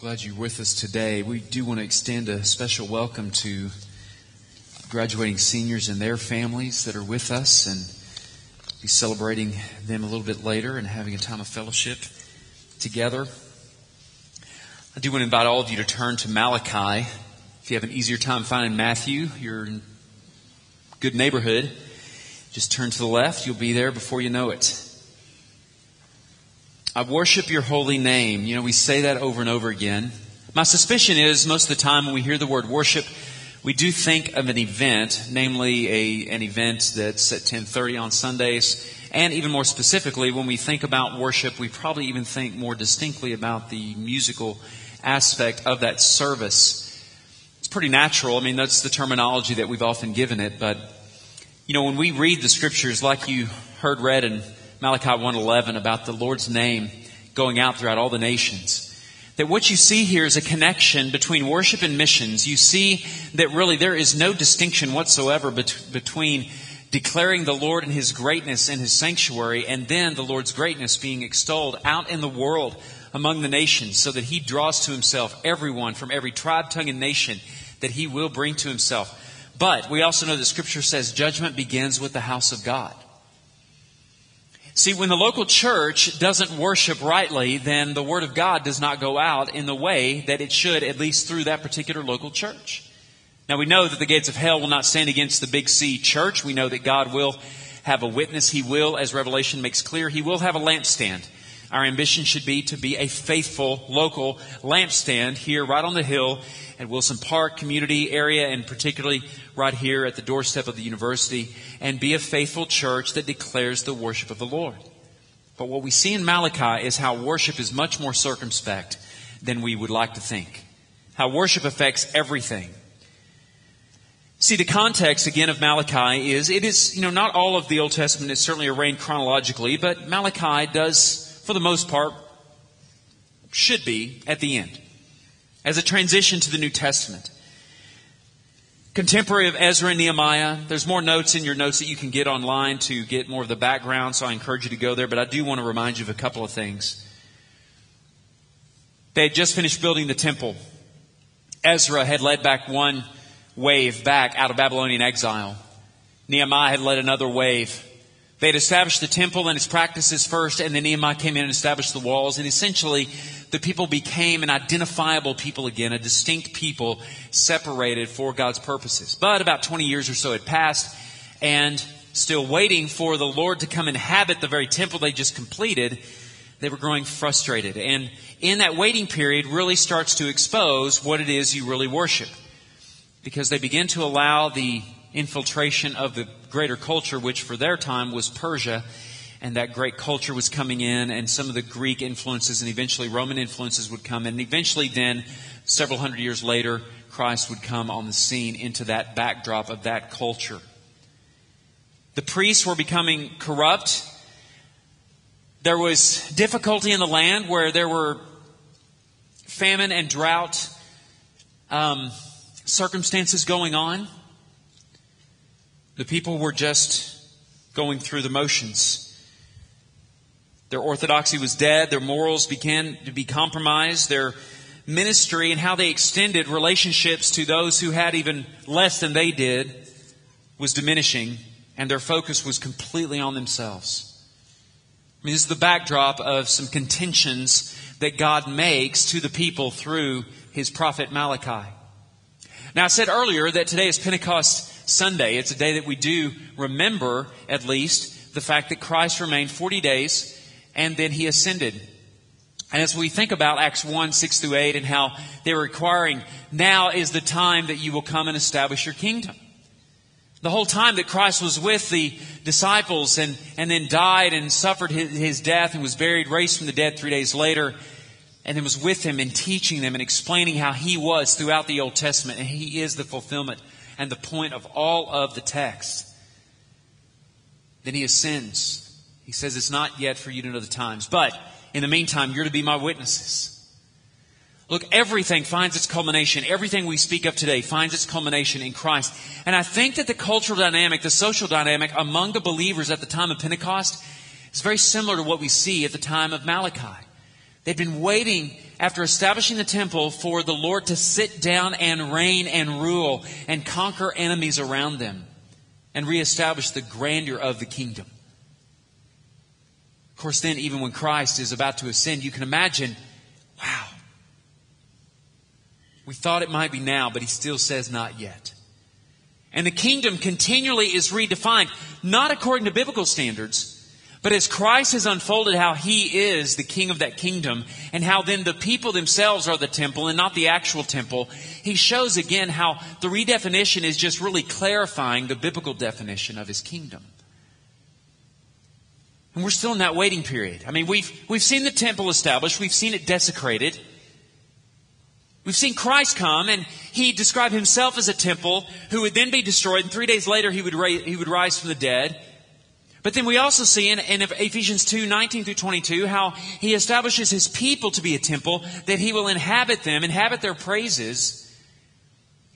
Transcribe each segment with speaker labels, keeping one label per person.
Speaker 1: glad you're with us today. We do want to extend a special welcome to graduating seniors and their families that are with us and be celebrating them a little bit later and having a time of fellowship together. I do want to invite all of you to turn to Malachi. If you have an easier time finding Matthew, you're in good neighborhood. Just turn to the left. You'll be there before you know it. I worship your holy name. You know, we say that over and over again. My suspicion is most of the time when we hear the word worship, we do think of an event, namely a, an event that's at 1030 on Sundays. And even more specifically, when we think about worship, we probably even think more distinctly about the musical aspect of that service. It's pretty natural. I mean, that's the terminology that we've often given it. But, you know, when we read the scriptures like you heard read in Malachi 1:11 about the Lord's name going out throughout all the nations. That what you see here is a connection between worship and missions. You see that really there is no distinction whatsoever bet- between declaring the Lord and His greatness in His sanctuary and then the Lord's greatness being extolled out in the world among the nations so that He draws to Himself everyone from every tribe, tongue, and nation that He will bring to Himself. But we also know that Scripture says judgment begins with the house of God. See, when the local church doesn't worship rightly, then the Word of God does not go out in the way that it should, at least through that particular local church. Now, we know that the gates of hell will not stand against the Big C church. We know that God will have a witness. He will, as Revelation makes clear, He will have a lampstand. Our ambition should be to be a faithful local lampstand here right on the hill at Wilson Park community area and particularly right here at the doorstep of the university and be a faithful church that declares the worship of the Lord. But what we see in Malachi is how worship is much more circumspect than we would like to think. How worship affects everything. See, the context again of Malachi is it is, you know, not all of the Old Testament is certainly arranged chronologically, but Malachi does for the most part, should be at the end, as a transition to the New Testament. Contemporary of Ezra and Nehemiah, there's more notes in your notes that you can get online to get more of the background, so I encourage you to go there, but I do want to remind you of a couple of things. They had just finished building the temple. Ezra had led back one wave back out of Babylonian exile. Nehemiah had led another wave they had established the temple and its practices first, and then Nehemiah came in and established the walls. And essentially, the people became an identifiable people again, a distinct people separated for God's purposes. But about 20 years or so had passed, and still waiting for the Lord to come and inhabit the very temple they just completed, they were growing frustrated. And in that waiting period really starts to expose what it is you really worship. Because they begin to allow the infiltration of the greater culture, which for their time was Persia. And that great culture was coming in, and some of the Greek influences and eventually Roman influences would come. In. and eventually, then, several hundred years later, Christ would come on the scene into that backdrop of that culture. The priests were becoming corrupt. There was difficulty in the land where there were famine and drought um, circumstances going on. The people were just going through the motions. Their orthodoxy was dead. Their morals began to be compromised. Their ministry and how they extended relationships to those who had even less than they did was diminishing, and their focus was completely on themselves. I mean, this is the backdrop of some contentions that God makes to the people through his prophet Malachi. Now, I said earlier that today is Pentecost Sunday. It's a day that we do remember, at least, the fact that Christ remained 40 days and then he ascended. And as we think about Acts 1, 6 through 8 and how they're requiring, now is the time that you will come and establish your kingdom. The whole time that Christ was with the disciples and, and then died and suffered his, his death and was buried, raised from the dead three days later, and then was with them and teaching them and explaining how he was throughout the Old Testament, and he is the fulfillment and the point of all of the text. Then he ascends. He says, It's not yet for you to know the times, but in the meantime, you're to be my witnesses. Look, everything finds its culmination. Everything we speak of today finds its culmination in Christ. And I think that the cultural dynamic, the social dynamic among the believers at the time of Pentecost is very similar to what we see at the time of Malachi. They'd been waiting after establishing the temple for the Lord to sit down and reign and rule and conquer enemies around them and reestablish the grandeur of the kingdom. Of course, then, even when Christ is about to ascend, you can imagine, wow, we thought it might be now, but he still says not yet. And the kingdom continually is redefined, not according to biblical standards, but as Christ has unfolded how he is the king of that kingdom and how then the people themselves are the temple and not the actual temple, he shows again how the redefinition is just really clarifying the biblical definition of his kingdom. And we're still in that waiting period. I mean, we've, we've seen the temple established, we've seen it desecrated. We've seen Christ come and he described himself as a temple who would then be destroyed and three days later he would, ra- he would rise from the dead. But then we also see in, in, Ephesians 2, 19 through 22, how he establishes his people to be a temple, that he will inhabit them, inhabit their praises.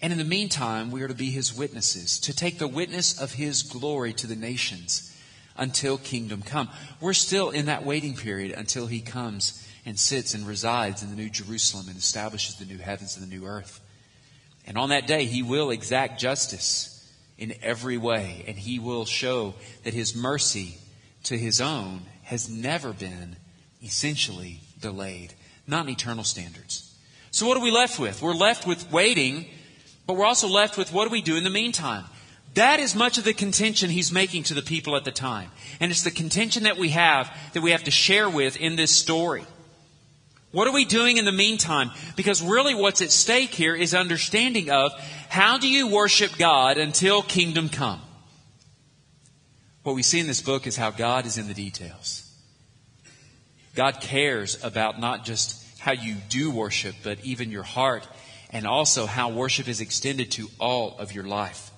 Speaker 1: And in the meantime, we are to be his witnesses, to take the witness of his glory to the nations until kingdom come. We're still in that waiting period until he comes and sits and resides in the new Jerusalem and establishes the new heavens and the new earth. And on that day, he will exact justice in every way, and he will show that his mercy to his own has never been essentially delayed, not in eternal standards. So, what are we left with? We're left with waiting, but we're also left with what do we do in the meantime? That is much of the contention he's making to the people at the time. And it's the contention that we have that we have to share with in this story. What are we doing in the meantime? Because really what's at stake here is understanding of how do you worship God until kingdom come? What we see in this book is how God is in the details. God cares about not just how you do worship, but even your heart, and also how worship is extended to all of your life.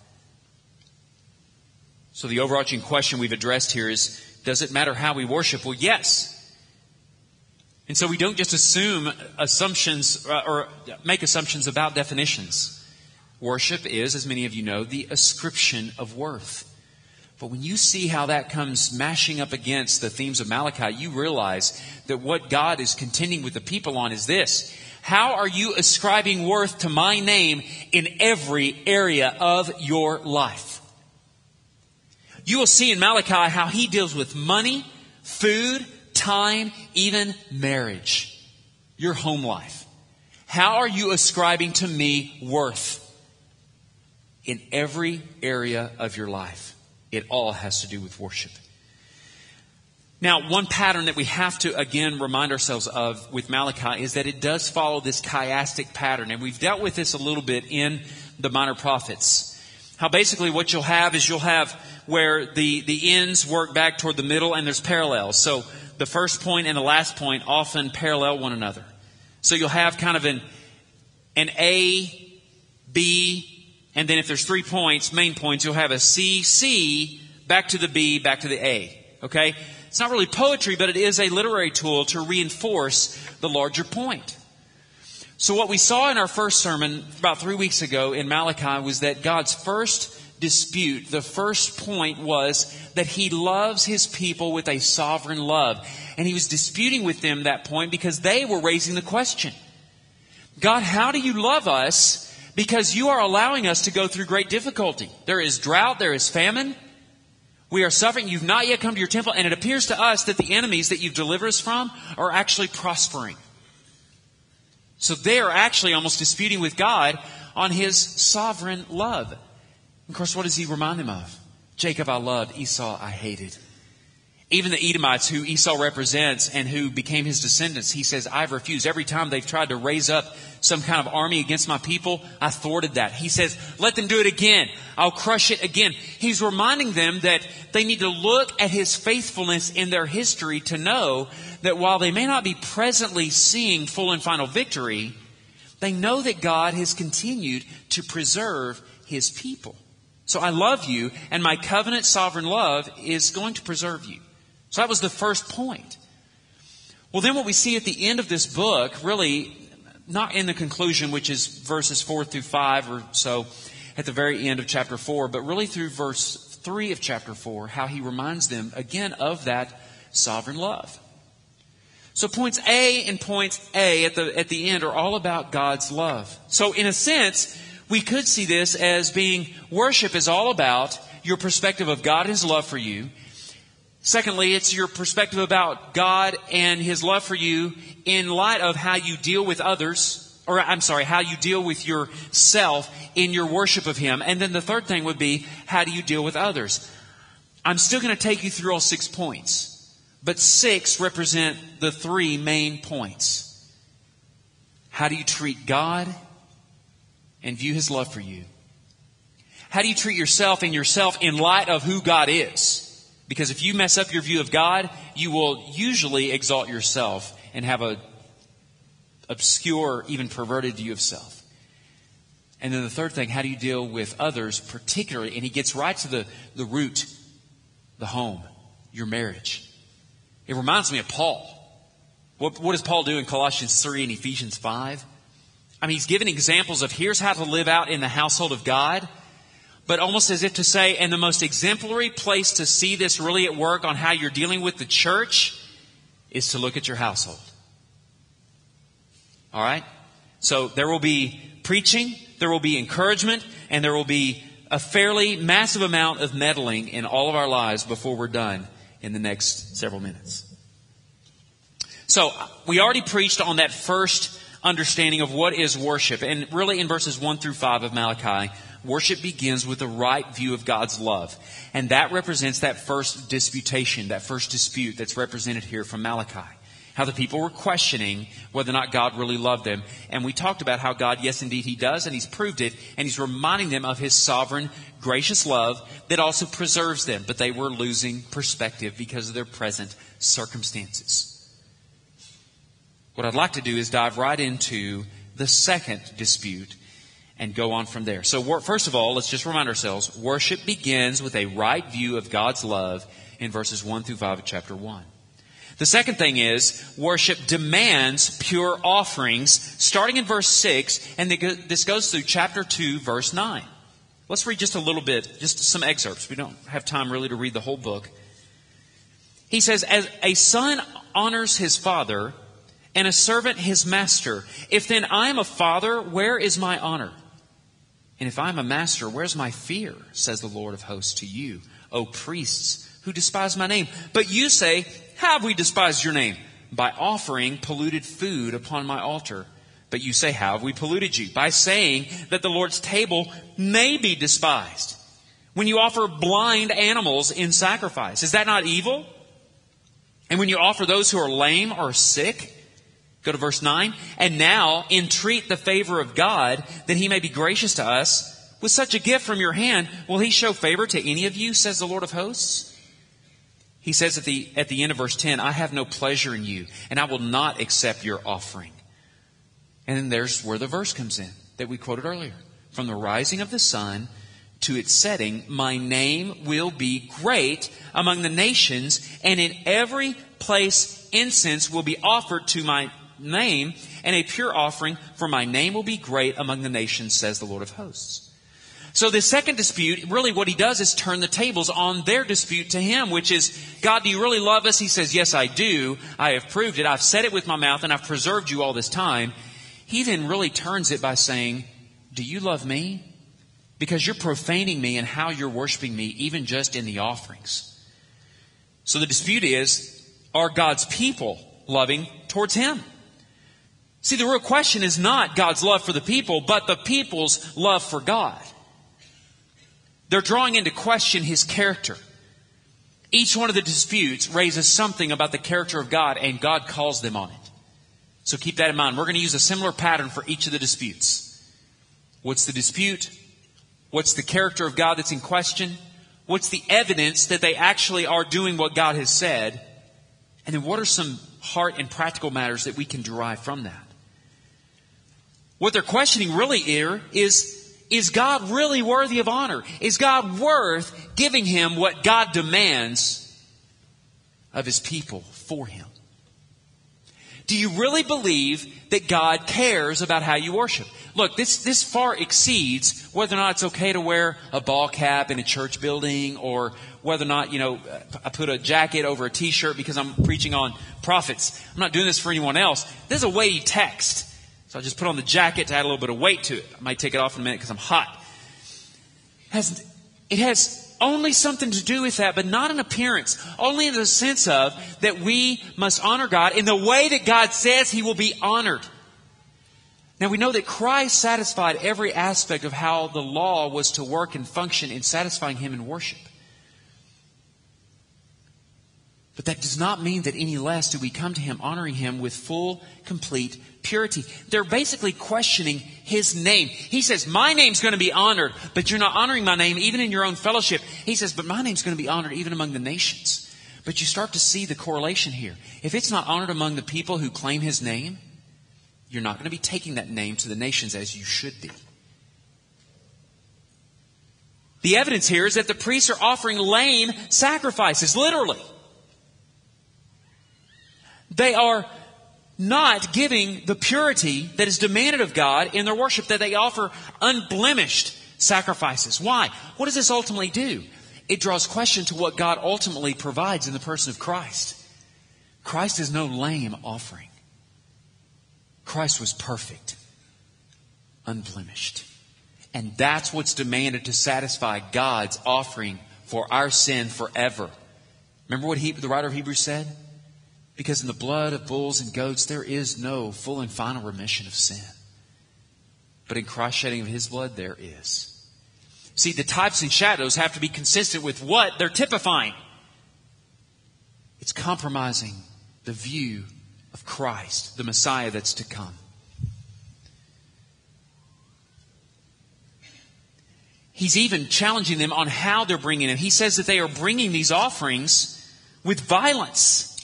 Speaker 1: So the overarching question we've addressed here is, does it matter how we worship? Well, yes. And so we don't just assume assumptions uh, or make assumptions about definitions. Worship is, as many of you know, the ascription of worth. But when you see how that comes mashing up against the themes of Malachi, you realize that what God is contending with the people on is this. How are you ascribing worth to my name in every area of your life? You will see in Malachi how he deals with money, food, time, even marriage, your home life. How are you ascribing to me worth? In every area of your life, it all has to do with worship. Now, one pattern that we have to again remind ourselves of with Malachi is that it does follow this chiastic pattern. And we've dealt with this a little bit in the minor prophets. How basically what you'll have is you'll have where the, the ends work back toward the middle and there's parallels. So the first point and the last point often parallel one another. So you'll have kind of an, an A, B, and then if there's three points, main points, you'll have a C, C, back to the B, back to the A. Okay? It's not really poetry, but it is a literary tool to reinforce the larger point. So what we saw in our first sermon about three weeks ago in Malachi was that God's first dispute, the first point was that he loves his people with a sovereign love. And he was disputing with them that point because they were raising the question God, how do you love us? Because you are allowing us to go through great difficulty. There is drought, there is famine. We are suffering. You've not yet come to your temple, and it appears to us that the enemies that you've delivered us from are actually prospering. So they are actually almost disputing with God on his sovereign love. Of course, what does he remind them of? Jacob I loved, Esau I hated. Even the Edomites who Esau represents and who became his descendants, he says, I've refused. Every time they've tried to raise up some kind of army against my people, I thwarted that. He says, let them do it again. I'll crush it again. He's reminding them that they need to look at his faithfulness in their history to know that while they may not be presently seeing full and final victory, they know that God has continued to preserve his people. So I love you, and my covenant sovereign love is going to preserve you. So that was the first point. Well, then what we see at the end of this book, really, not in the conclusion, which is verses 4 through 5 or so at the very end of chapter 4, but really through verse 3 of chapter 4, how he reminds them again of that sovereign love. So points A and points A at the, at the end are all about God's love. So in a sense, we could see this as being worship is all about your perspective of God and His love for you. Secondly, it's your perspective about God and His love for you in light of how you deal with others, or I'm sorry, how you deal with yourself in your worship of Him. And then the third thing would be, how do you deal with others? I'm still going to take you through all six points. But six represent the three main points. How do you treat God and view His love for you? How do you treat yourself and yourself in light of who God is? Because if you mess up your view of God, you will usually exalt yourself and have a obscure, even perverted view of self. And then the third thing, how do you deal with others, particularly? And he gets right to the, the root, the home, your marriage. It reminds me of Paul. What, what does Paul do in Colossians 3 and Ephesians 5? I mean, he's given examples of here's how to live out in the household of God, but almost as if to say, and the most exemplary place to see this really at work on how you're dealing with the church is to look at your household. All right? So there will be preaching, there will be encouragement, and there will be a fairly massive amount of meddling in all of our lives before we're done in the next several minutes. So, we already preached on that first understanding of what is worship. And really, in verses 1 through 5 of Malachi, worship begins with the right view of God's love. And that represents that first disputation, that first dispute that's represented here from Malachi how the people were questioning whether or not God really loved them. And we talked about how God, yes, indeed, He does, and He's proved it, and He's reminding them of His sovereign, gracious love that also preserves them. But they were losing perspective because of their present circumstances. What I'd like to do is dive right into the second dispute and go on from there. So, first of all, let's just remind ourselves worship begins with a right view of God's love in verses 1 through 5 of chapter 1. The second thing is worship demands pure offerings, starting in verse 6, and this goes through chapter 2, verse 9. Let's read just a little bit, just some excerpts. We don't have time really to read the whole book. He says, As a son honors his father, and a servant his master, if then I am a father, where is my honor? And if I am a master, where's my fear? says the Lord of hosts to you, O priests who despise my name. But you say, How have we despised your name? By offering polluted food upon my altar. But you say, How have we polluted you? By saying that the Lord's table may be despised. When you offer blind animals in sacrifice, is that not evil? And when you offer those who are lame or sick, go to verse 9, and now entreat the favor of God that he may be gracious to us. With such a gift from your hand, will he show favor to any of you, says the Lord of hosts? He says at the, at the end of verse 10, I have no pleasure in you, and I will not accept your offering. And then there's where the verse comes in that we quoted earlier. From the rising of the sun to its setting, my name will be great among the nations, and in every place incense will be offered to my name, and a pure offering, for my name will be great among the nations, says the Lord of hosts. So the second dispute, really what he does is turn the tables on their dispute to him, which is, God, do you really love us? He says, yes, I do. I have proved it. I've said it with my mouth and I've preserved you all this time. He then really turns it by saying, do you love me? Because you're profaning me and how you're worshiping me, even just in the offerings. So the dispute is, are God's people loving towards him? See, the real question is not God's love for the people, but the people's love for God. They're drawing into question his character. Each one of the disputes raises something about the character of God, and God calls them on it. So keep that in mind. We're going to use a similar pattern for each of the disputes. What's the dispute? What's the character of God that's in question? What's the evidence that they actually are doing what God has said? And then what are some heart and practical matters that we can derive from that? What they're questioning really here is is God really worthy of honor? Is God worth giving him what God demands of his people for him? Do you really believe that God cares about how you worship? Look, this, this far exceeds whether or not it's okay to wear a ball cap in a church building or whether or not, you know, I put a jacket over a t-shirt because I'm preaching on prophets. I'm not doing this for anyone else. This is a weighty text. So I just put on the jacket to add a little bit of weight to it. I might take it off in a minute because I'm hot. It has, it has only something to do with that, but not an appearance. Only in the sense of that we must honor God in the way that God says He will be honored. Now we know that Christ satisfied every aspect of how the law was to work and function in satisfying Him in worship. But that does not mean that any less do we come to Him honoring Him with full, complete purity. They're basically questioning His name. He says, My name's going to be honored, but you're not honoring my name even in your own fellowship. He says, But my name's going to be honored even among the nations. But you start to see the correlation here. If it's not honored among the people who claim His name, you're not going to be taking that name to the nations as you should be. The evidence here is that the priests are offering lame sacrifices, literally. They are not giving the purity that is demanded of God in their worship, that they offer unblemished sacrifices. Why? What does this ultimately do? It draws question to what God ultimately provides in the person of Christ. Christ is no lame offering. Christ was perfect, unblemished. And that's what's demanded to satisfy God's offering for our sin forever. Remember what he, the writer of Hebrews said? Because in the blood of bulls and goats, there is no full and final remission of sin. But in Christ's shedding of his blood, there is. See, the types and shadows have to be consistent with what they're typifying. It's compromising the view of Christ, the Messiah that's to come. He's even challenging them on how they're bringing it. He says that they are bringing these offerings with violence.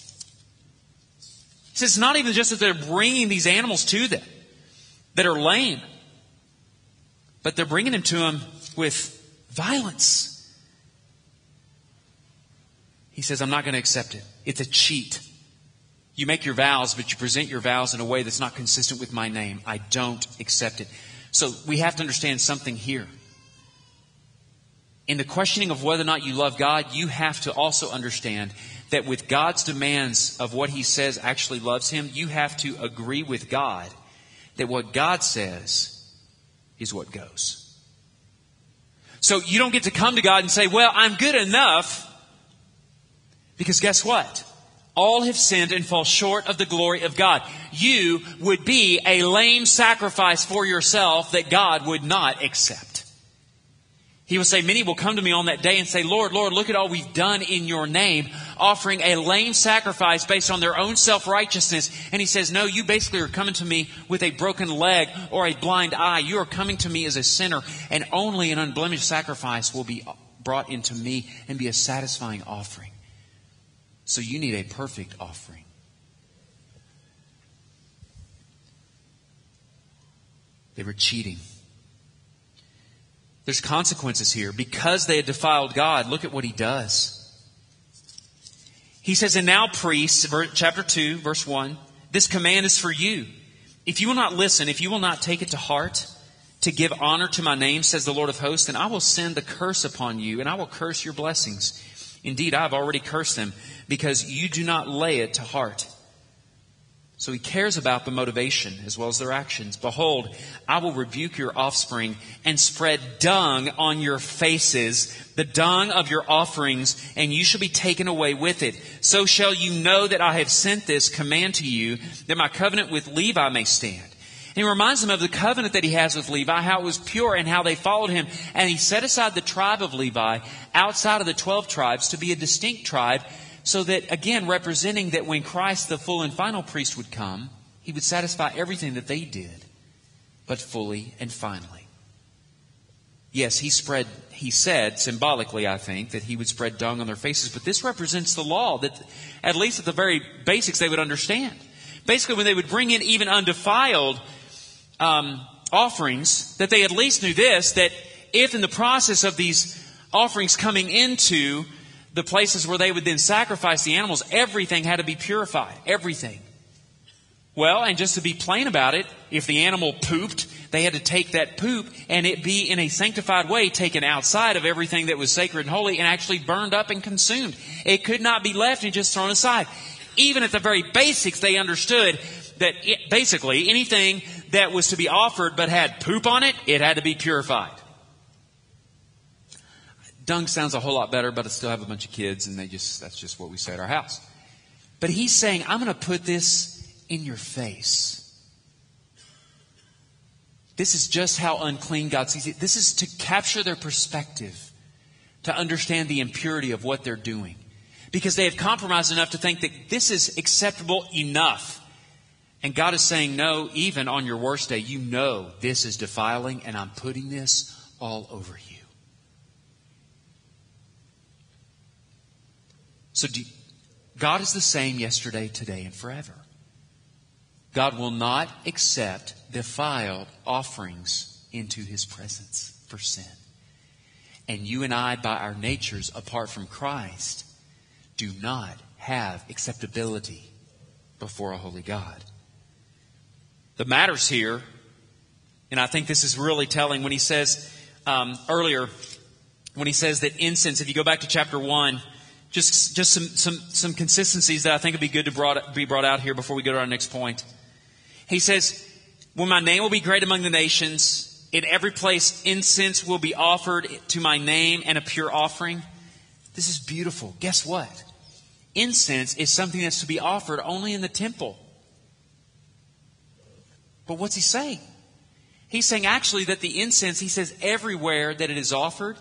Speaker 1: Says it's not even just that they're bringing these animals to them that are lame, but they're bringing them to them with violence. He says, I'm not going to accept it. It's a cheat. You make your vows, but you present your vows in a way that's not consistent with my name. I don't accept it. So we have to understand something here. In the questioning of whether or not you love God, you have to also understand that with God's demands of what He says actually loves Him, you have to agree with God that what God says is what goes. So you don't get to come to God and say, well, I'm good enough. Because guess what? All have sinned and fall short of the glory of God. You would be a lame sacrifice for yourself that God would not accept. He will say, Many will come to me on that day and say, Lord, Lord, look at all we've done in your name, offering a lame sacrifice based on their own self righteousness. And he says, No, you basically are coming to me with a broken leg or a blind eye. You are coming to me as a sinner, and only an unblemished sacrifice will be brought into me and be a satisfying offering. So you need a perfect offering. They were cheating. There's consequences here. Because they had defiled God, look at what he does. He says, And now, priests, chapter 2, verse 1, this command is for you. If you will not listen, if you will not take it to heart, to give honor to my name, says the Lord of hosts, then I will send the curse upon you, and I will curse your blessings. Indeed, I have already cursed them, because you do not lay it to heart. So he cares about the motivation as well as their actions. Behold, I will rebuke your offspring and spread dung on your faces, the dung of your offerings, and you shall be taken away with it. So shall you know that I have sent this command to you, that my covenant with Levi may stand. And he reminds them of the covenant that he has with Levi, how it was pure and how they followed him. And he set aside the tribe of Levi outside of the twelve tribes to be a distinct tribe so that, again, representing that when Christ, the full and final priest, would come, he would satisfy everything that they did, but fully and finally. Yes, he spread, he said, symbolically, I think, that he would spread dung on their faces, but this represents the law that, at least at the very basics, they would understand. Basically, when they would bring in even undefiled um, offerings, that they at least knew this, that if in the process of these offerings coming into the places where they would then sacrifice the animals, everything had to be purified. Everything. Well, and just to be plain about it, if the animal pooped, they had to take that poop and it be in a sanctified way taken outside of everything that was sacred and holy and actually burned up and consumed. It could not be left and just thrown aside. Even at the very basics, they understood that it, basically anything that was to be offered but had poop on it, it had to be purified. Dung sounds a whole lot better, but I still have a bunch of kids and they just, that's just what we say at our house. But he's saying, I'm going to put this in your face. This is just how unclean God sees it. This is to capture their perspective, to understand the impurity of what they're doing. Because they have compromised enough to think that this is acceptable enough. And God is saying, no, even on your worst day, you know this is defiling, and I'm putting this all over you. So do, God is the same yesterday, today, and forever. God will not accept defiled offerings into his presence for sin. And you and I, by our natures, apart from Christ, do not have acceptability before a holy God. The matters here, and I think this is really telling when he says um, earlier, when he says that incense, if you go back to chapter 1, just, just some, some, some consistencies that I think would be good to brought, be brought out here before we go to our next point. He says, When my name will be great among the nations, in every place incense will be offered to my name and a pure offering. This is beautiful. Guess what? Incense is something that's to be offered only in the temple. But what's he saying? He's saying actually that the incense, he says, everywhere that it is offered,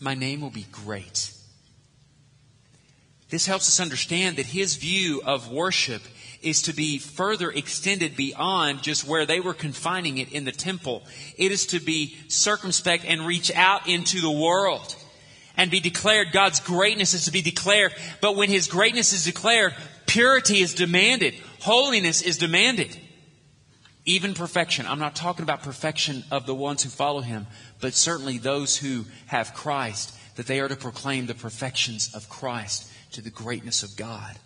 Speaker 1: my name will be great. This helps us understand that his view of worship is to be further extended beyond just where they were confining it in the temple. It is to be circumspect and reach out into the world and be declared. God's greatness is to be declared. But when His greatness is declared, purity is demanded. Holiness is demanded. Even perfection. I'm not talking about perfection of the ones who follow Him, but certainly those who have Christ, that they are to proclaim the perfections of Christ to the greatness of God.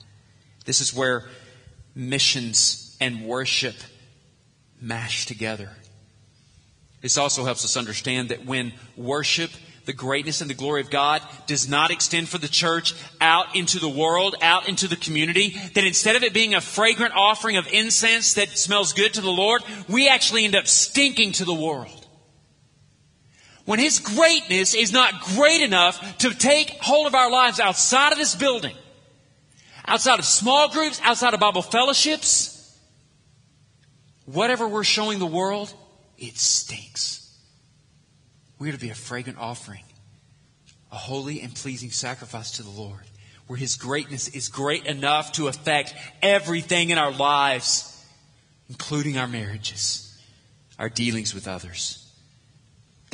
Speaker 1: This is where missions and worship mash together. This also helps us understand that when worship, the greatness and the glory of God does not extend for the church out into the world, out into the community, that instead of it being a fragrant offering of incense that smells good to the Lord, we actually end up stinking to the world. When His greatness is not great enough to take hold of our lives outside of this building, outside of small groups, outside of Bible fellowships, whatever we're showing the world, it stinks. We are to be a fragrant offering, a holy and pleasing sacrifice to the Lord, where His greatness is great enough to affect everything in our lives, including our marriages, our dealings with others.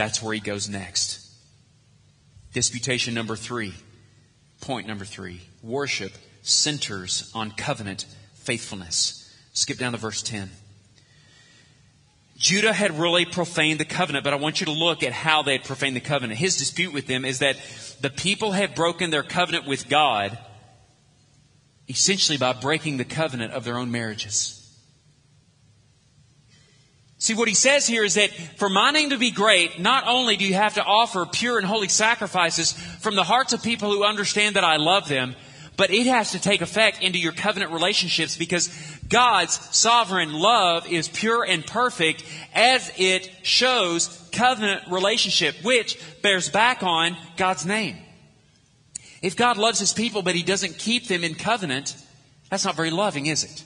Speaker 1: That's where He goes next. Disputation number three, point number three worship centers on covenant faithfulness. Skip down to verse 10. Judah had really profaned the covenant, but I want you to look at how they had profaned the covenant. His dispute with them is that the people had broken their covenant with God essentially by breaking the covenant of their own marriages. See, what he says here is that for my name to be great, not only do you have to offer pure and holy sacrifices from the hearts of people who understand that I love them, but it has to take effect into your covenant relationships because God's sovereign love is pure and perfect as it shows covenant relationship, which bears back on God's name. If God loves his people, but he doesn't keep them in covenant, that's not very loving, is it?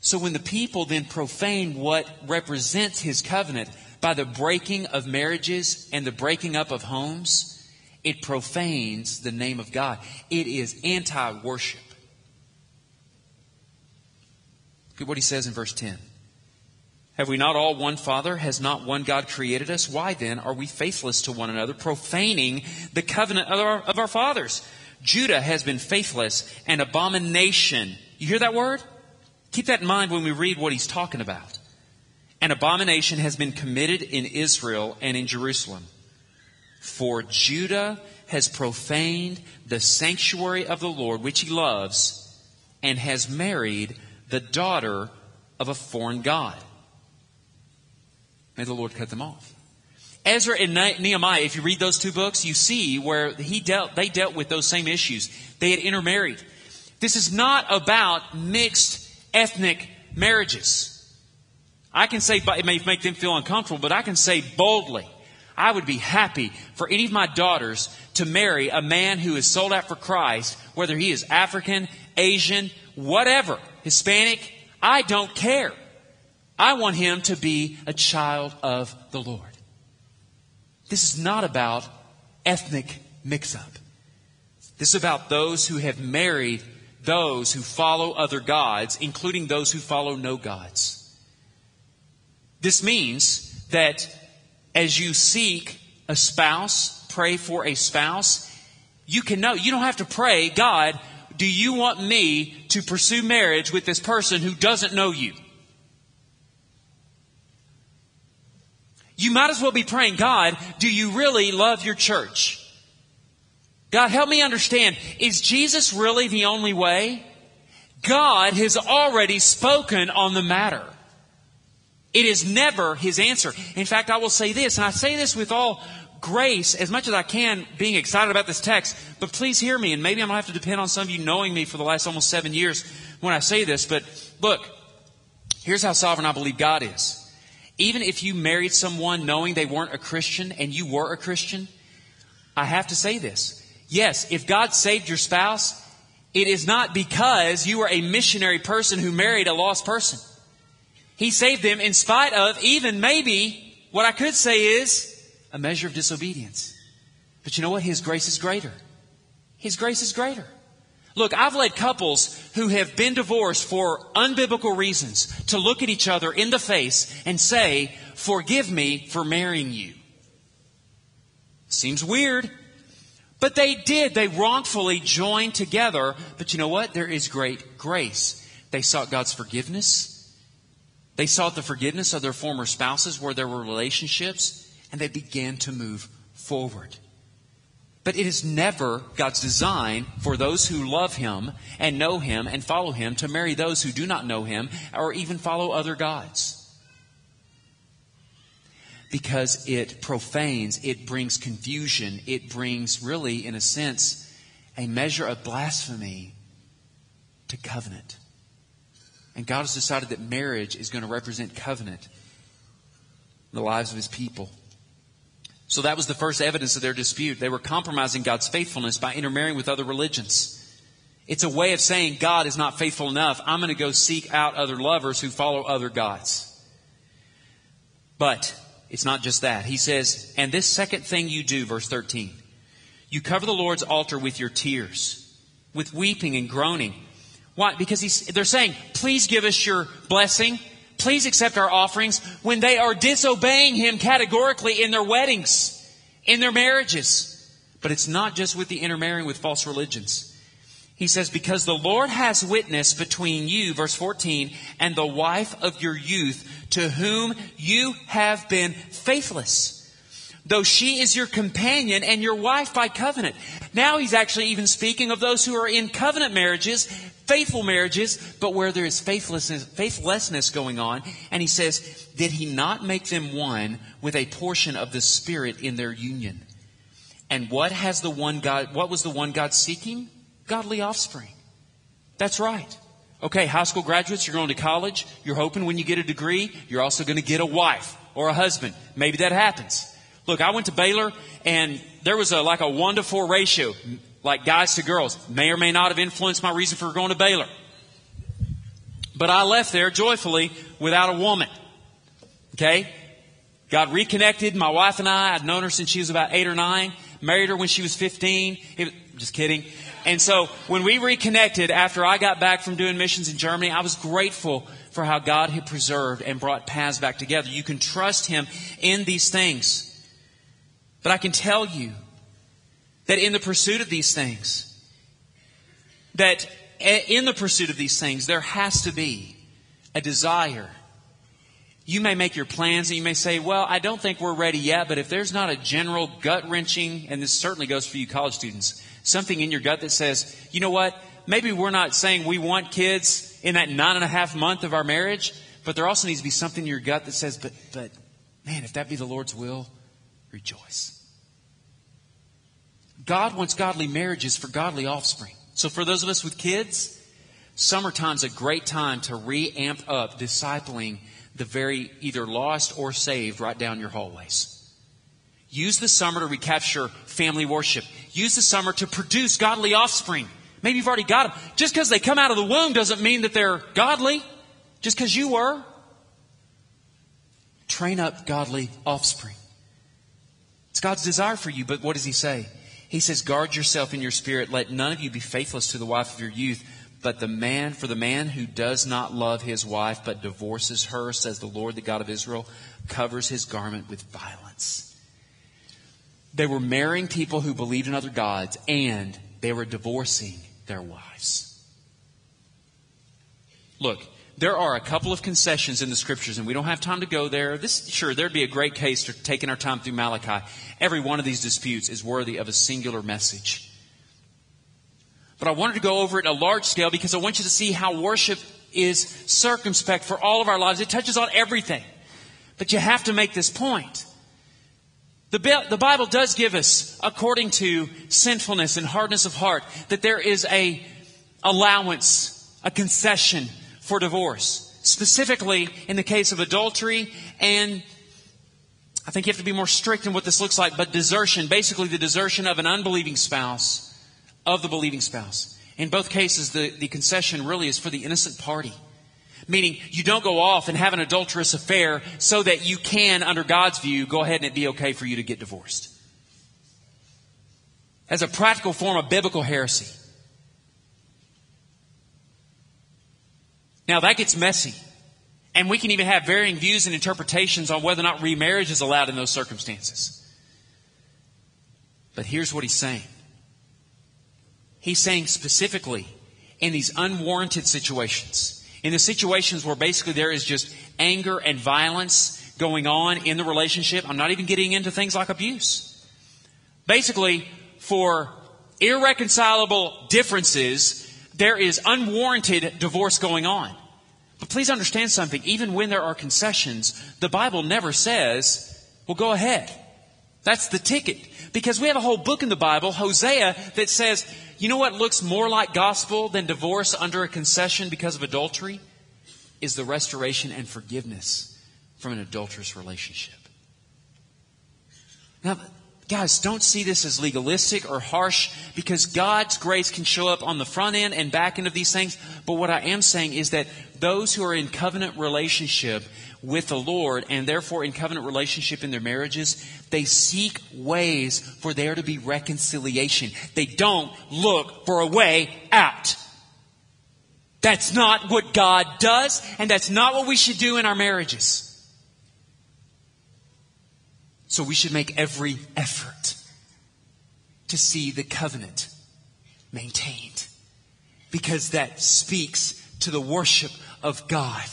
Speaker 1: So when the people then profane what represents his covenant by the breaking of marriages and the breaking up of homes, it profanes the name of God. It is anti worship. Look at what he says in verse 10. Have we not all one Father? Has not one God created us? Why then are we faithless to one another, profaning the covenant of our, of our fathers? Judah has been faithless, an abomination. You hear that word? Keep that in mind when we read what he's talking about. An abomination has been committed in Israel and in Jerusalem. For Judah has profaned the sanctuary of the Lord, which he loves, and has married the daughter of a foreign god. May the Lord cut them off. Ezra and Nehemiah, if you read those two books, you see where he dealt, they dealt with those same issues. They had intermarried. This is not about mixed ethnic marriages. I can say, it may make them feel uncomfortable, but I can say boldly, I would be happy for any of my daughters to marry a man who is sold out for Christ, whether he is African, Asian, whatever, Hispanic, I don't care. I want him to be a child of the Lord. This is not about ethnic mix up. This is about those who have married those who follow other gods, including those who follow no gods. This means that as you seek a spouse, pray for a spouse, you can know, you don't have to pray, God, do you want me to pursue marriage with this person who doesn't know you? You might as well be praying, God, do you really love your church? God, help me understand, is Jesus really the only way? God has already spoken on the matter. It is never his answer. In fact, I will say this, and I say this with all grace as much as I can, being excited about this text, but please hear me, and maybe I'm going to have to depend on some of you knowing me for the last almost seven years when I say this, but look, here's how sovereign I believe God is. Even if you married someone knowing they weren't a Christian and you were a Christian, I have to say this. Yes, if God saved your spouse, it is not because you were a missionary person who married a lost person. He saved them in spite of even maybe what I could say is a measure of disobedience. But you know what? His grace is greater. His grace is greater. Look, I've led couples who have been divorced for unbiblical reasons to look at each other in the face and say, Forgive me for marrying you. Seems weird. But they did. They wrongfully joined together. But you know what? There is great grace. They sought God's forgiveness. They sought the forgiveness of their former spouses where there were relationships, and they began to move forward. But it is never God's design for those who love Him and know Him and follow Him to marry those who do not know Him or even follow other gods. Because it profanes, it brings confusion, it brings, really, in a sense, a measure of blasphemy to covenant. And God has decided that marriage is going to represent covenant in the lives of His people. So that was the first evidence of their dispute. They were compromising God's faithfulness by intermarrying with other religions. It's a way of saying God is not faithful enough. I'm going to go seek out other lovers who follow other gods. But it's not just that. He says, and this second thing you do, verse 13, you cover the Lord's altar with your tears, with weeping and groaning. Why? Because he's, they're saying, please give us your blessing please accept our offerings when they are disobeying Him categorically in their weddings, in their marriages. But it's not just with the intermarrying with false religions. He says, because the Lord has witness between you, verse 14, and the wife of your youth to whom you have been faithless though she is your companion and your wife by covenant. Now he's actually even speaking of those who are in covenant marriages, faithful marriages, but where there is faithlessness, faithlessness going on. And he says, did he not make them one with a portion of the Spirit in their union? And what has the one God, what was the one God seeking? Godly offspring. That's right. Okay, high school graduates, you're going to college. You're hoping when you get a degree, you're also going to get a wife or a husband. Maybe that happens. Look, I went to Baylor and there was a, like a one to four ratio, like guys to girls. May or may not have influenced my reason for going to Baylor. But I left there joyfully without a woman. Okay? God reconnected my wife and I. I'd known her since she was about eight or nine. Married her when she was 15. Was, just kidding. And so when we reconnected after I got back from doing missions in Germany, I was grateful for how God had preserved and brought paths back together. You can trust Him in these things. But I can tell you that in the pursuit of these things, that in the pursuit of these things, there has to be a desire. You may make your plans and you may say, well, I don't think we're ready yet, but if there's not a general gut wrenching, and this certainly goes for you college students, something in your gut that says, you know what, maybe we're not saying we want kids in that nine and a half month of our marriage, but there also needs to be something in your gut that says, but, but man, if that be the Lord's will, rejoice. God wants godly marriages for godly offspring. So for those of us with kids, summertime's a great time to re-amp up discipling the very either lost or saved right down your hallways. Use the summer to recapture family worship. Use the summer to produce godly offspring. Maybe you've already got them. Just because they come out of the womb doesn't mean that they're godly. Just because you were. Train up godly offspring. It's God's desire for you, but what does He say? He says, guard yourself in your spirit. Let none of you be faithless to the wife of your youth. But the man, for the man who does not love his wife but divorces her, says the Lord, the God of Israel, covers his garment with violence. They were marrying people who believed in other gods and they were divorcing their wives. Look, there are a couple of concessions in the scriptures, and we don't have time to go there. This, sure, there'd be a great case for taking our time through Malachi. Every one of these disputes is worthy of a singular message. But I wanted to go over it a large scale because I want you to see how worship is circumspect for all of our lives. It touches on everything. But you have to make this point. The, the Bible does give us, according to sinfulness and hardness of heart, that there is a allowance, a concession for divorce. Specifically, in the case of adultery and I think you have to be more strict in what this looks like, but desertion, basically the desertion of an unbelieving spouse, of the believing spouse. In both cases, the, the concession really is for the innocent party. Meaning, you don't go off and have an adulterous affair so that you can, under God's view, go ahead and it be okay for you to get divorced. As a practical form of biblical heresy. Now, that gets messy. And we can even have varying views and interpretations on whether or not remarriage is allowed in those circumstances. But here's what he's saying. He's saying specifically in these unwarranted situations, in the situations where basically there is just anger and violence going on in the relationship. I'm not even getting into things like abuse. Basically, for irreconcilable differences, there is unwarranted divorce going on. But please understand something. Even when there are concessions, the Bible never says, well, go ahead. That's the ticket. Because we have a whole book in the Bible, Hosea, that says, you know what looks more like gospel than divorce under a concession because of adultery? Is the restoration and forgiveness from an adulterous relationship. Now, guys, don't see this as legalistic or harsh because God's grace can show up on the front end and back end of these things. But what I am saying is that those who are in covenant relationship with the Lord and therefore in covenant relationship in their marriages, they seek ways for there to be reconciliation. They don't look for a way out. That's not what God does, and that's not what we should do in our marriages. So we should make every effort to see the covenant maintained because that speaks to the worship of God.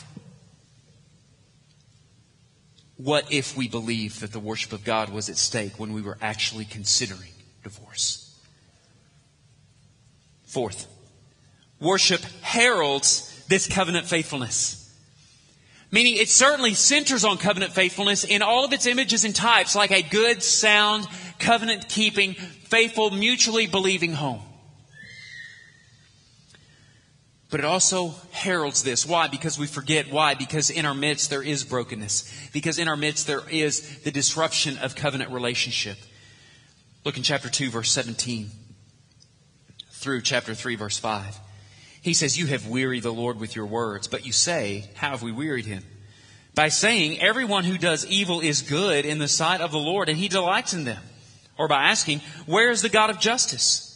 Speaker 1: What if we believed that the worship of God was at stake when we were actually considering divorce? Fourth, worship heralds this covenant faithfulness. Meaning it certainly centers on covenant faithfulness in all of its images and types, like a good, sound, covenant keeping, faithful, mutually believing home. But it also heralds this. Why? Because we forget. Why? Because in our midst there is brokenness. Because in our midst there is the disruption of covenant relationship. Look in chapter 2, verse 17 through chapter 3, verse 5. He says, You have wearied the Lord with your words, but you say, How have we wearied him? By saying, Everyone who does evil is good in the sight of the Lord, and he delights in them. Or by asking, Where is the God of justice?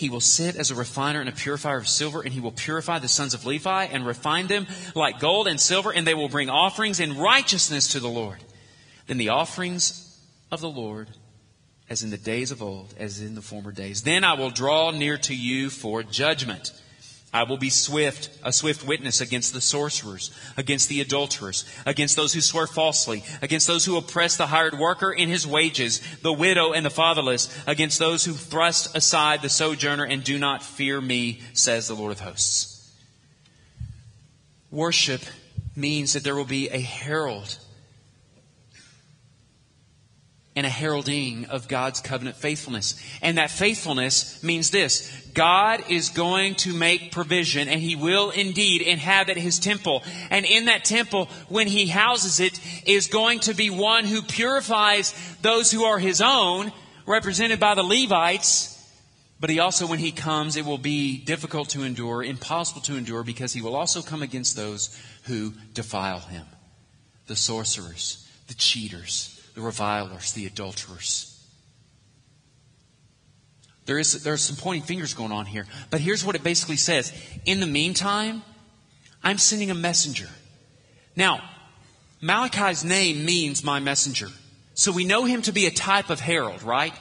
Speaker 1: He will sit as a refiner and a purifier of silver, and he will purify the sons of Levi and refine them like gold and silver, and they will bring offerings in righteousness to the Lord. Then the offerings of the Lord, as in the days of old, as in the former days. Then I will draw near to you for judgment. I will be swift, a swift witness against the sorcerers, against the adulterers, against those who swear falsely, against those who oppress the hired worker in his wages, the widow and the fatherless, against those who thrust aside the sojourner and do not fear me, says the Lord of hosts. Worship means that there will be a herald and a heralding of God's covenant faithfulness. And that faithfulness means this God is going to make provision, and He will indeed inhabit His temple. And in that temple, when He houses it, is going to be one who purifies those who are His own, represented by the Levites. But He also, when He comes, it will be difficult to endure, impossible to endure, because He will also come against those who defile Him the sorcerers, the cheaters the revilers, the adulterers. There is there's some pointing fingers going on here. But here's what it basically says. In the meantime, I'm sending a messenger. Now, Malachi's name means my messenger. So we know him to be a type of herald, right?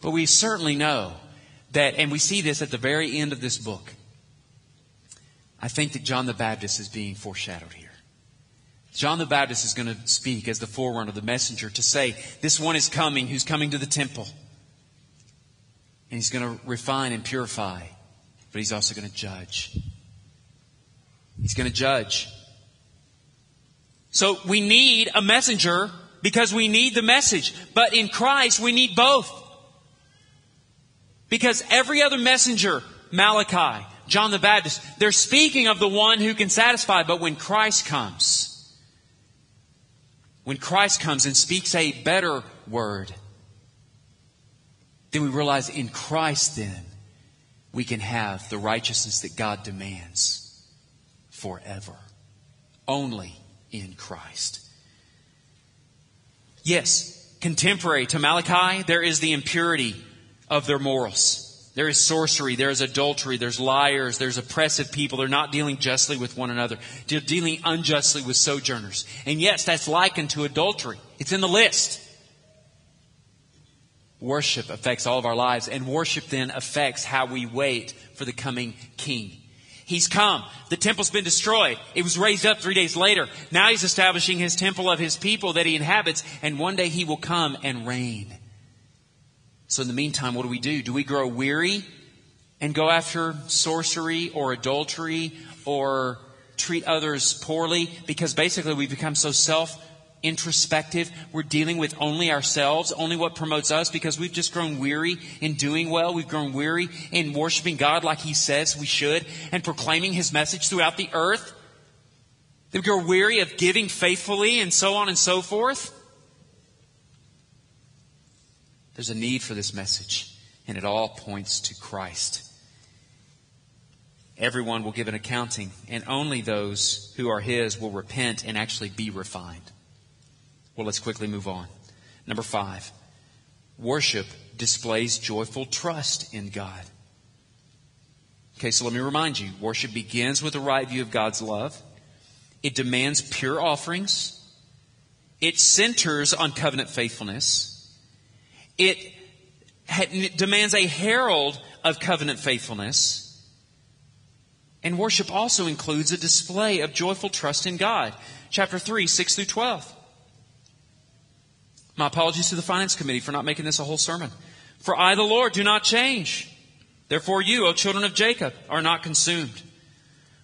Speaker 1: But we certainly know that, and we see this at the very end of this book. I think that John the Baptist is being foreshadowed here. John the Baptist is going to speak as the forerunner, of the messenger, to say, This one is coming who's coming to the temple. And he's going to refine and purify, but he's also going to judge. He's going to judge. So we need a messenger because we need the message. But in Christ, we need both. Because every other messenger, Malachi, John the Baptist, they're speaking of the one who can satisfy. But when Christ comes, when Christ comes and speaks a better word, then we realize in Christ, then, we can have the righteousness that God demands forever. Only in Christ. Yes, contemporary to Malachi, there is the impurity of their morals. There is sorcery, there is adultery, there's liars, there's oppressive people. They're not dealing justly with one another. They're dealing unjustly with sojourners. And yes, that's likened to adultery. It's in the list. Worship affects all of our lives, and worship then affects how we wait for the coming king. He's come. The temple's been destroyed. It was raised up three days later. Now he's establishing his temple of his people that he inhabits, and one day he will come and reign. So, in the meantime, what do we do? Do we grow weary and go after sorcery or adultery or treat others poorly? Because basically we become so self introspective. We're dealing with only ourselves, only what promotes us because we've just grown weary in doing well. We've grown weary in worshiping God like He says we should and proclaiming His message throughout the earth. we grow weary of giving faithfully and so on and so forth. There's a need for this message, and it all points to Christ. Everyone will give an accounting, and only those who are His will repent and actually be refined. Well, let's quickly move on. Number five, worship displays joyful trust in God. Okay, so let me remind you worship begins with a right view of God's love, it demands pure offerings, it centers on covenant faithfulness. It, demands a herald of covenant faithfulness. And worship also includes a display of joyful trust in God. Chapter 3, 6 through 12. My apologies to the finance committee for not making this a whole sermon. For I, the Lord, do not change. Therefore, you, O children of Jacob, are not consumed.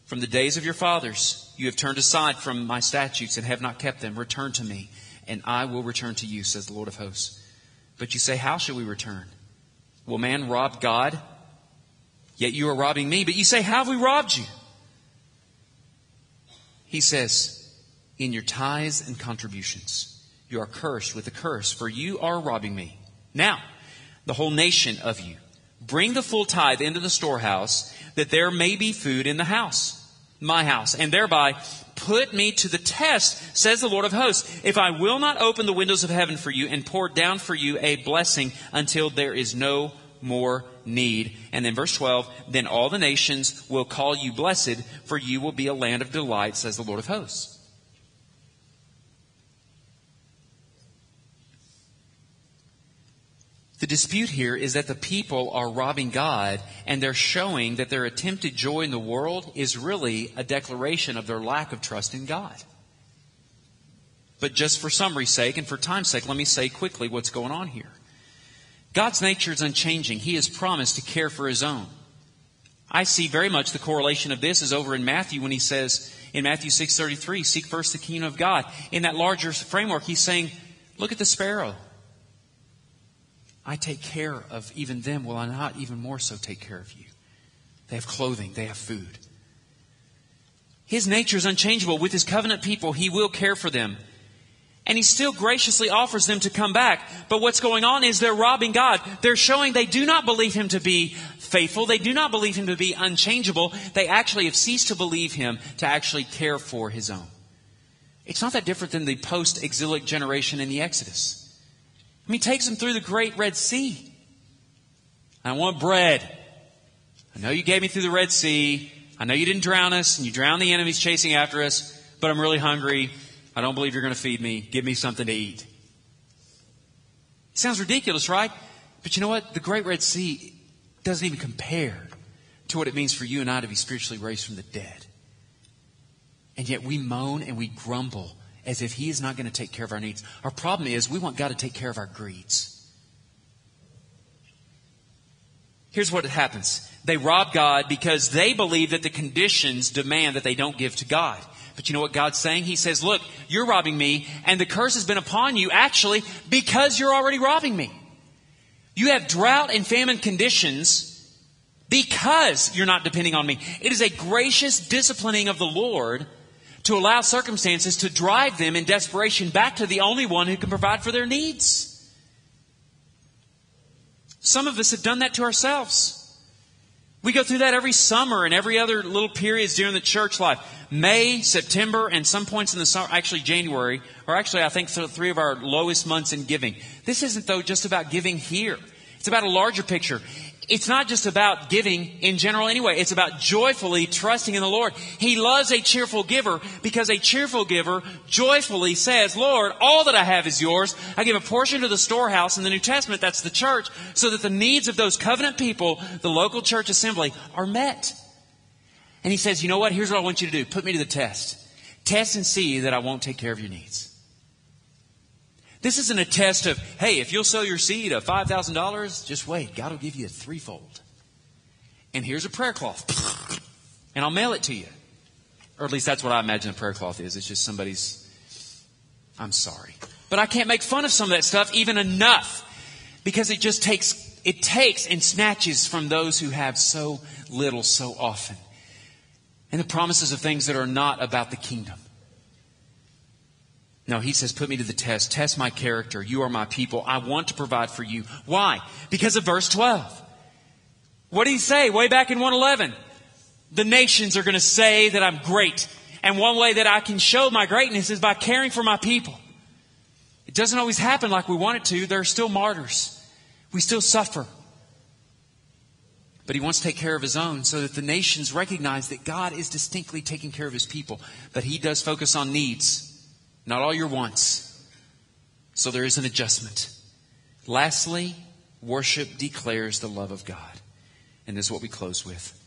Speaker 1: From the days of your fathers, you have turned aside from my statutes and have not kept them. Return to me, and I will return to you, says the Lord of hosts. But you say, How shall we return? Will man rob God? Yet you are robbing me. But you say, How have we robbed you? He says, In your tithes and contributions, you are cursed with a curse, for you are robbing me. Now, the whole nation of you, bring the full tithe into the storehouse, that there may be food in the house, my house, and thereby put me to the test, says the Lord of hosts, if I will not open the windows of heaven for you and pour down for you a blessing until there is no more need. And then verse 12, then all the nations will call you blessed, for you will be a land of delight, says the Lord of hosts. The dispute here is that the people are robbing God and they're showing that their attempted joy in the world is really a declaration of their lack of trust in God. But just for summary's sake and for time's sake, let me say quickly what's going on here. God's nature is unchanging. He has promised to care for His own. I see very much the correlation of this is over in Matthew when he says in Matthew 6:33, seek first the kingdom of God. In that larger framework, he's saying, look at the sparrow. I take care of even them. Will I not even more so take care of you? They have clothing, they have food. His nature is unchangeable. With his covenant people, he will care for them. And he still graciously offers them to come back. But what's going on is they're robbing God. They're showing they do not believe him to be faithful. They do not believe him to be unchangeable. They actually have ceased to believe him to actually care for his own. It's not that different than the post exilic generation in the Exodus. I mean, takes them through the great Red Sea. I want bread. I know you gave me through the Red Sea. I know you didn't drown us and you drowned the enemies chasing after us, but I'm really hungry. I don't believe you're going to feed me. Give me something to eat. It sounds ridiculous, right? But you know what? The Great Red Sea doesn't even compare to what it means for you and I to be spiritually raised from the dead. And yet we moan and we grumble as if He is not going to take care of our needs. Our problem is we want God to take care of our greeds. Here's what happens. They rob God because they believe that the conditions demand that they don't give to God. But you know what God's saying? He says, look, you're robbing me and the curse has been upon you actually because you're already robbing me. You have drought and famine conditions because you're not depending on me. It is a gracious disciplining of the Lord to allow circumstances to drive them in desperation back to the only one who can provide for their needs. Some of us have done that to ourselves. We go through that every summer and every other little periods during the church life. May, September, and some points in the summer, actually January, or actually I think three of our lowest months in giving. This isn't though just about giving here. It's about a larger picture it's not just about giving in general anyway. It's about joyfully trusting in the Lord. He loves a cheerful giver because a cheerful giver joyfully says, Lord, all that I have is yours. I give a portion to the storehouse in the New Testament, that's the church, so that the needs of those covenant people, the local church assembly, are met. And he says, you know what? Here's what I want you to do. Put me to the test. Test and see that I won't take care of your needs. This isn't a test of, hey, if you'll sow your seed of $5,000, just wait. God will give you a threefold. And here's a prayer cloth. And I'll mail it to you. Or at least that's what I imagine a prayer cloth is. It's just somebody's, I'm sorry. But I can't make fun of some of that stuff even enough because it just takes, it takes and snatches from those who have so little so often. And the promises of things that are not about the kingdom. No, he says, put me to the test. Test my character. You are my people. I want to provide for you. Why? Because of verse 12. What did he say way back in 111? The nations are going to say that I'm great. And one way that I can show my greatness is by caring for my people. It doesn't always happen like we want it to. There are still martyrs. We still suffer. But he wants to take care of his own so that the nations recognize that God is distinctly taking care of his people. But he does focus on needs not all your wants. So there is an adjustment. Lastly, worship declares the love of God. And this is what we close with.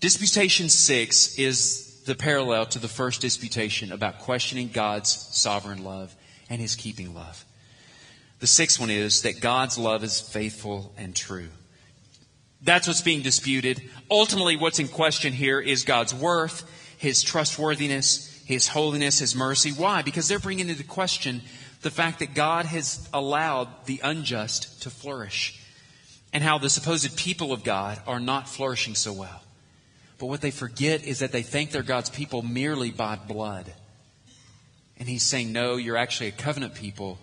Speaker 1: Disputation 6 is the parallel to the first disputation about questioning God's sovereign love and his keeping love. The sixth one is that God's love is faithful and true. That's what's being disputed. Ultimately, what's in question here is God's worth, his trustworthiness, his holiness, His mercy. Why? Because they're bringing into question the fact that God has allowed the unjust to flourish and how the supposed people of God are not flourishing so well. But what they forget is that they think they're God's people merely by blood. And He's saying, No, you're actually a covenant people,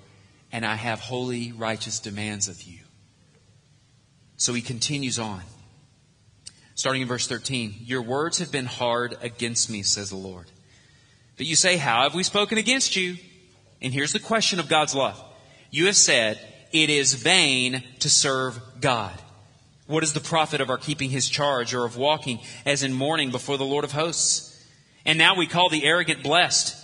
Speaker 1: and I have holy, righteous demands of you. So He continues on. Starting in verse 13, Your words have been hard against me, says the Lord. But you say, How have we spoken against you? And here's the question of God's love. You have said, It is vain to serve God. What is the profit of our keeping his charge or of walking as in mourning before the Lord of hosts? And now we call the arrogant blessed.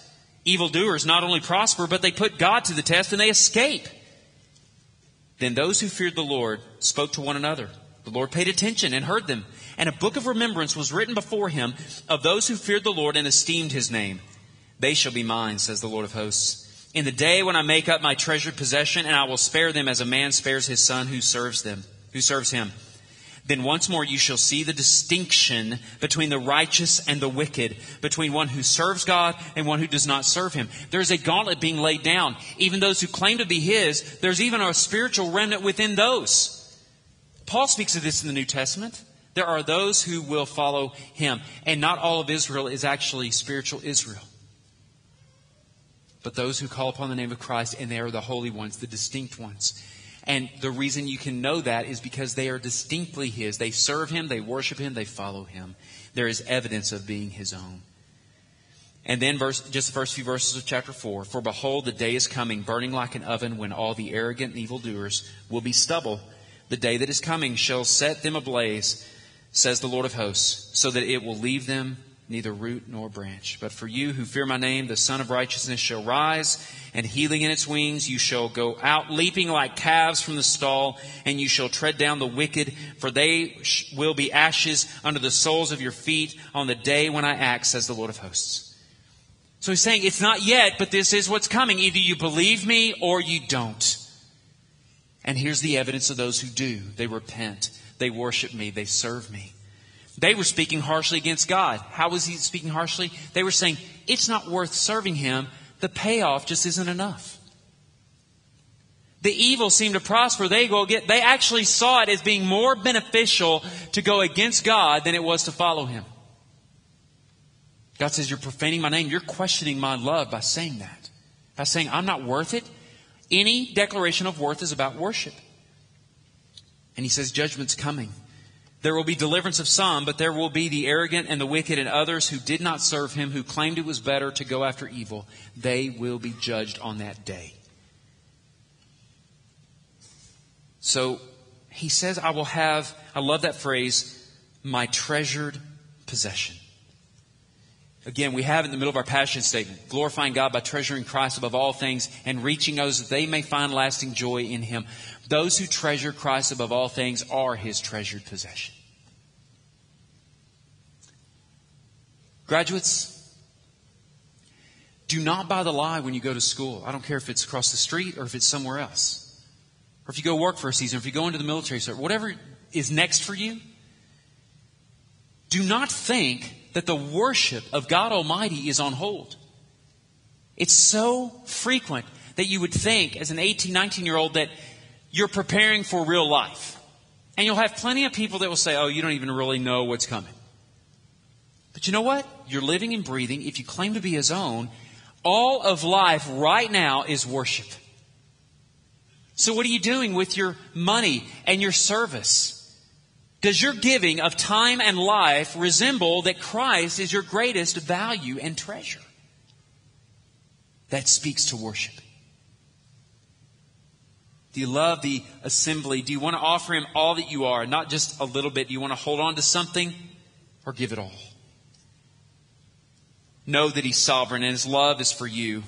Speaker 1: Evildoers not only prosper, but they put God to the test and they escape. Then those who feared the Lord spoke to one another. The Lord paid attention and heard them. And a book of remembrance was written before him of those who feared the Lord and esteemed his name. They shall be mine, says the Lord of hosts. In the day when I make up my treasured possession, and I will spare them as a man spares his son who serves them, who serves him. Then once more you shall see the distinction between the righteous and the wicked, between one who serves God and one who does not serve him. There's a gauntlet being laid down. Even those who claim to be his, there's even a spiritual remnant within those. Paul speaks of this in the New Testament. There are those who will follow him. And not all of Israel is actually spiritual Israel. But those who call upon the name of Christ, and they are the holy ones, the distinct ones. And the reason you can know that is because they are distinctly His. They serve Him, they worship Him, they follow Him. There is evidence of being His own. And then verse, just the first few verses of chapter 4. For behold, the day is coming, burning like an oven, when all the arrogant and evildoers will be stubble. The day that is coming shall set them ablaze, says the Lord of hosts, so that it will leave them neither root nor branch. But for you who fear my name, the Sun of Righteousness shall rise, and healing in its wings, you shall go out leaping like calves from the stall, and you shall tread down the wicked, for they will be ashes under the soles of your feet on the day when I act, says the Lord of hosts. So he's saying, it's not yet, but this is what's coming. Either you believe me or you don't. And here's the evidence of those who do. They repent. They worship me. They serve me. They were speaking harshly against God. How was he speaking harshly? They were saying, it's not worth serving him. The payoff just isn't enough. The evil seemed to prosper. They go get, they actually saw it as being more beneficial to go against God than it was to follow him. God says, You're profaning my name. You're questioning my love by saying that. By saying, I'm not worth it. Any declaration of worth is about worship. And he says, Judgment's coming. There will be deliverance of some, but there will be the arrogant and the wicked and others who did not serve him, who claimed it was better to go after evil. They will be judged on that day. So he says, I will have, I love that phrase, my treasured possession. Again, we have in the middle of our passion statement, glorifying God by treasuring Christ above all things and reaching those that they may find lasting joy in Him. Those who treasure Christ above all things are His treasured possession. Graduates, do not buy the lie when you go to school. I don't care if it's across the street or if it's somewhere else. Or if you go work for a season, or if you go into the military service, whatever is next for you. Do not think that the worship of God Almighty is on hold. It's so frequent that you would think as an 18, 19 year old that you're preparing for real life. And you'll have plenty of people that will say, oh, you don't even really know what's coming. But you know what? You're living and breathing. If you claim to be His own, all of life right now is worship. So what are you doing with your money and your service? Does your giving of time and life resemble that Christ is your greatest value and treasure? That speaks to worship. Do you love the assembly? Do you want to offer Him all that you are, not just a little bit? Do you want to hold on to something or give it all? Know that He's sovereign and His love is for you.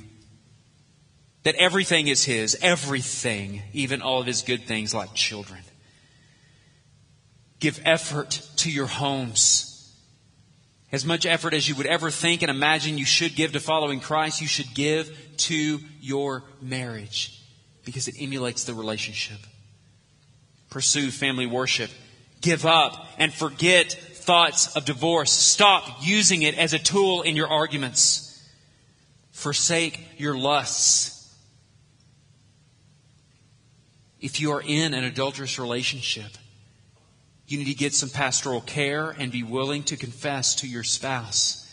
Speaker 1: That everything is His, everything, even all of His good things like children. Give effort to your homes. As much effort as you would ever think and imagine you should give to following Christ, you should give to your marriage because it emulates the relationship. Pursue family worship. Give up and forget thoughts of divorce. Stop using it as a tool in your arguments. Forsake your lusts. If you are in an adulterous relationship, you need to get some pastoral care and be willing to confess to your spouse.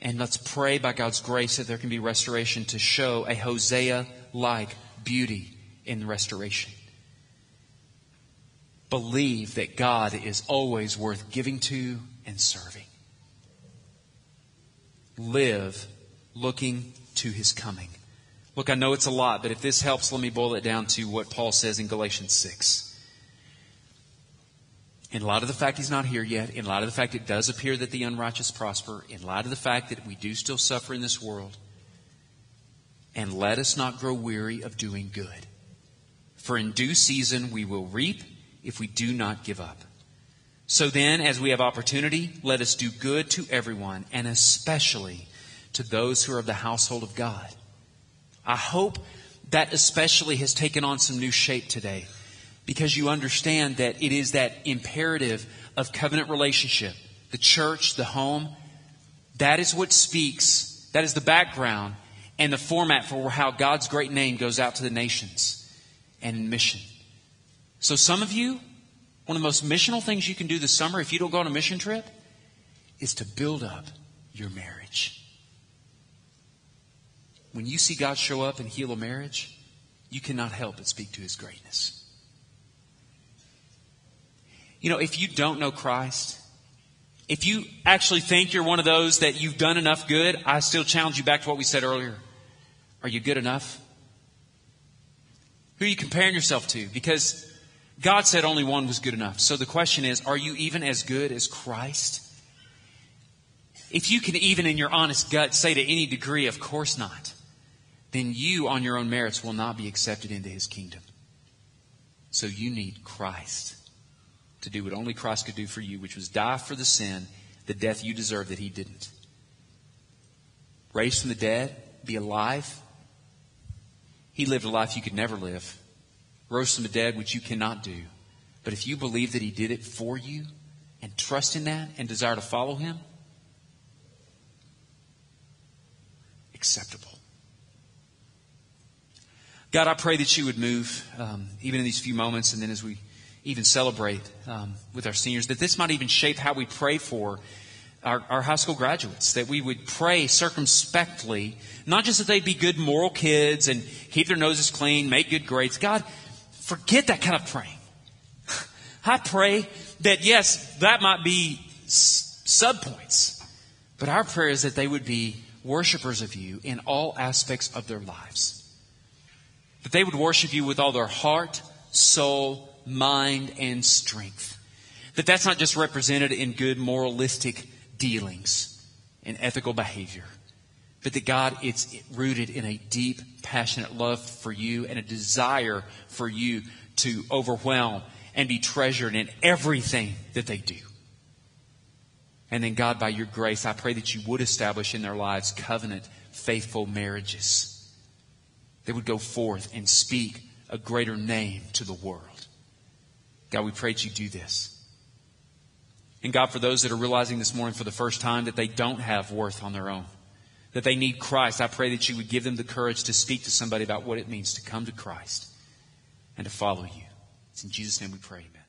Speaker 1: And let's pray by God's grace that there can be restoration to show a Hosea like beauty in the restoration believe that God is always worth giving to and serving. Live looking to his coming. Look, I know it's a lot, but if this helps, let me boil it down to what Paul says in Galatians 6. In light of the fact he's not here yet, in light of the fact it does appear that the unrighteous prosper, in light of the fact that we do still suffer in this world, and let us not grow weary of doing good. For in due season we will reap if we do not give up. So then, as we have opportunity, let us do good to everyone, and especially to those who are of the household of God. I hope that especially has taken on some new shape today because you understand that it is that imperative of covenant relationship, the church, the home. That is what speaks, that is the background and the format for how God's great name goes out to the nations and mission. So, some of you, one of the most missional things you can do this summer if you don't go on a mission trip is to build up your marriage. When you see God show up and heal a marriage, you cannot help but speak to his greatness. You know, if you don't know Christ, if you actually think you're one of those that you've done enough good, I still challenge you back to what we said earlier. Are you good enough? Who are you comparing yourself to? Because God said only one was good enough. So the question is, are you even as good as Christ? If you can even in your honest gut say to any degree, of course not, then you on your own merits will not be accepted into his kingdom. So you need Christ to do what only Christ could do for you, which was die for the sin, the death you deserve that he didn't. Raised from the dead, be alive, he lived a life you could never live, rose from the dead, which you cannot do. But if you believe that He did it for you and trust in that and desire to follow Him, acceptable. God, I pray that you would move, um, even in these few moments, and then as we even celebrate um, with our seniors, that this might even shape how we pray for our, our high school graduates, that we would pray circumspectly, not just that they'd be good moral kids and keep their noses clean, make good grades. God, forget that kind of praying. I pray that, yes, that might be subpoints, but our prayer is that they would be worshipers of you in all aspects of their lives. That they would worship you with all their heart, soul, mind, and strength. That that's not just represented in good moralistic dealings and ethical behavior. But that God, it's rooted in a deep, passionate love for you and a desire for you to overwhelm and be treasured in everything that they do. And then, God, by your grace, I pray that you would establish in their lives covenant, faithful marriages that would go forth and speak a greater name to the world. God, we pray that you do this. And God, for those that are realizing this morning for the first time that they don't have worth on their own, that they need Christ, I pray that you would give them the courage to speak to somebody about what it means to come to Christ and to follow you. It's in Jesus' name we pray, amen.